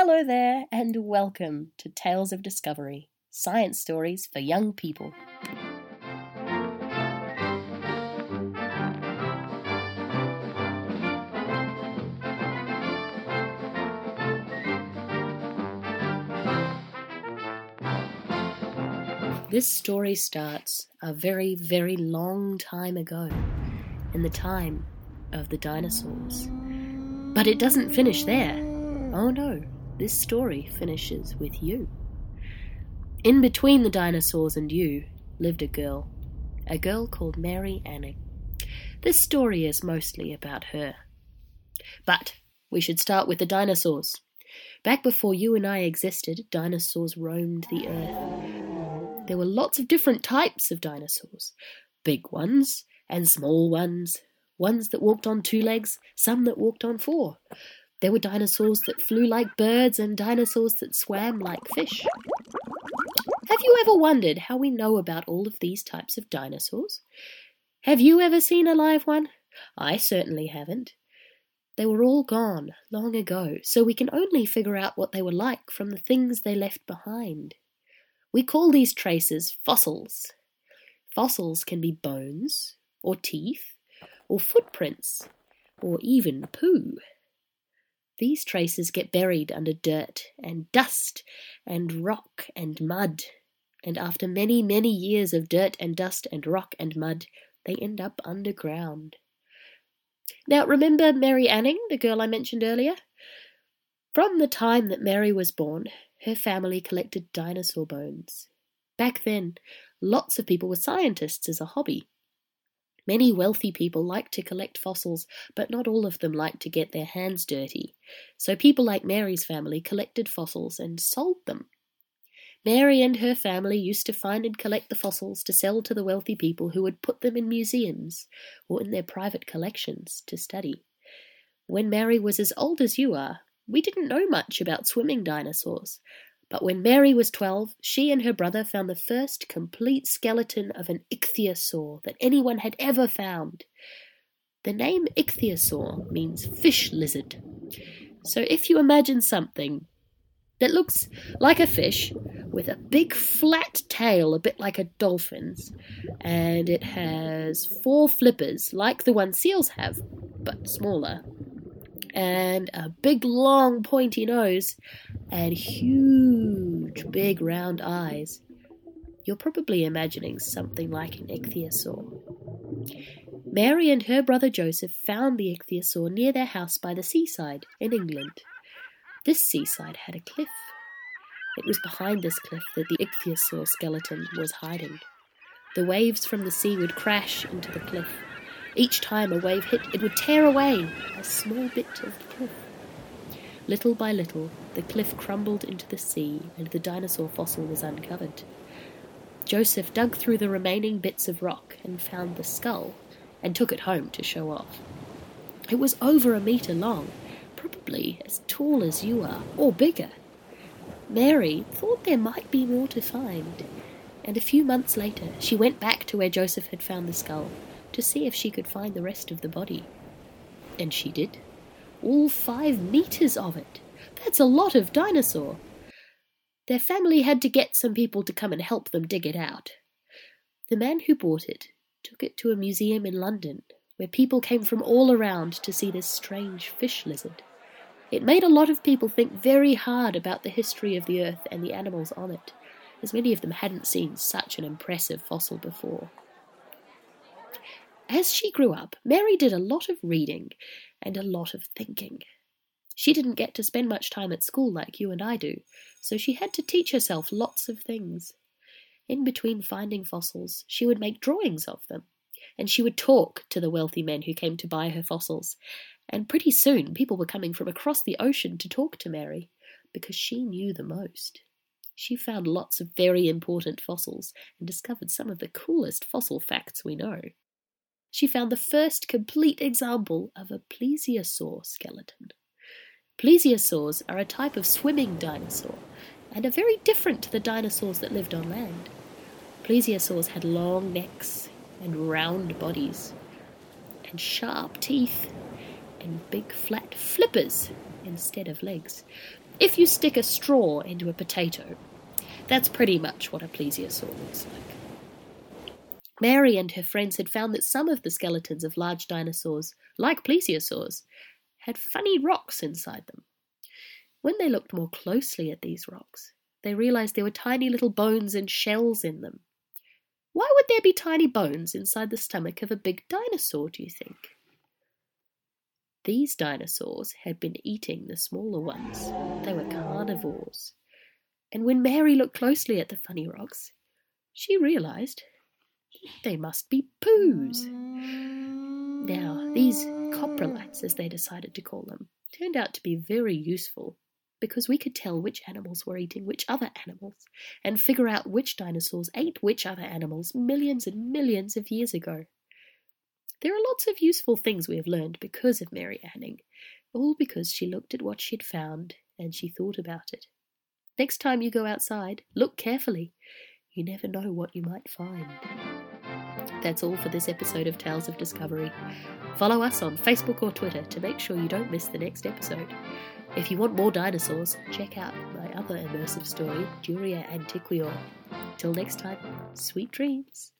Hello there, and welcome to Tales of Discovery Science Stories for Young People. This story starts a very, very long time ago, in the time of the dinosaurs. But it doesn't finish there. Oh no, this story finishes with you. In between the dinosaurs and you lived a girl, a girl called Mary Anning. This story is mostly about her. But we should start with the dinosaurs. Back before you and I existed, dinosaurs roamed the earth. There were lots of different types of dinosaurs big ones and small ones, ones that walked on two legs, some that walked on four. There were dinosaurs that flew like birds and dinosaurs that swam like fish. Have you ever wondered how we know about all of these types of dinosaurs? Have you ever seen a live one? I certainly haven't. They were all gone long ago, so we can only figure out what they were like from the things they left behind. We call these traces fossils. Fossils can be bones, or teeth, or footprints, or even poo. These traces get buried under dirt and dust and rock and mud, and after many, many years of dirt and dust and rock and mud, they end up underground. Now, remember Mary Anning, the girl I mentioned earlier? From the time that Mary was born, her family collected dinosaur bones. Back then, lots of people were scientists as a hobby. Many wealthy people liked to collect fossils, but not all of them liked to get their hands dirty. So people like Mary's family collected fossils and sold them. Mary and her family used to find and collect the fossils to sell to the wealthy people who would put them in museums or in their private collections to study. When Mary was as old as you are, we didn't know much about swimming dinosaurs, but when Mary was 12, she and her brother found the first complete skeleton of an ichthyosaur that anyone had ever found. The name ichthyosaur means fish lizard. So if you imagine something that looks like a fish with a big flat tail, a bit like a dolphin's, and it has four flippers like the ones seals have, but smaller, and a big long pointy nose and huge big round eyes. You're probably imagining something like an ichthyosaur. Mary and her brother Joseph found the ichthyosaur near their house by the seaside in England. This seaside had a cliff. It was behind this cliff that the ichthyosaur skeleton was hiding. The waves from the sea would crash into the cliff each time a wave hit, it would tear away a small bit of the cliff. Little by little, the cliff crumbled into the sea and the dinosaur fossil was uncovered. Joseph dug through the remaining bits of rock and found the skull and took it home to show off. It was over a metre long, probably as tall as you are, or bigger. Mary thought there might be more to find, and a few months later she went back to where Joseph had found the skull to see if she could find the rest of the body. And she did. All five meters of it. That's a lot of dinosaur. Their family had to get some people to come and help them dig it out. The man who bought it took it to a museum in London, where people came from all around to see this strange fish lizard. It made a lot of people think very hard about the history of the Earth and the animals on it, as many of them hadn't seen such an impressive fossil before. As she grew up, Mary did a lot of reading and a lot of thinking. She didn't get to spend much time at school like you and I do, so she had to teach herself lots of things. In between finding fossils, she would make drawings of them, and she would talk to the wealthy men who came to buy her fossils. And pretty soon, people were coming from across the ocean to talk to Mary, because she knew the most. She found lots of very important fossils and discovered some of the coolest fossil facts we know she found the first complete example of a plesiosaur skeleton. Plesiosaurs are a type of swimming dinosaur and are very different to the dinosaurs that lived on land. Plesiosaurs had long necks and round bodies, and sharp teeth, and big flat flippers instead of legs. if you stick a straw into a potato, that's pretty much what a plesiosaur looks like. Mary and her friends had found that some of the skeletons of large dinosaurs, like plesiosaurs, had funny rocks inside them. When they looked more closely at these rocks, they realized there were tiny little bones and shells in them. Why would there be tiny bones inside the stomach of a big dinosaur, do you think? These dinosaurs had been eating the smaller ones. They were carnivores. And when Mary looked closely at the funny rocks, she realized they must be poos. Now, these coprolites, mm. as they decided to call them, turned out to be very useful because we could tell which animals were eating which other animals and figure out which dinosaurs ate which other animals millions and millions of years ago. There are lots of useful things we have learned because of Mary Anning, all because she looked at what she'd found and she thought about it. Next time you go outside, look carefully. You never know what you might find. That's all for this episode of Tales of Discovery. Follow us on Facebook or Twitter to make sure you don't miss the next episode. If you want more dinosaurs, check out my other immersive story, Duria Antiquior. Till next time, sweet dreams.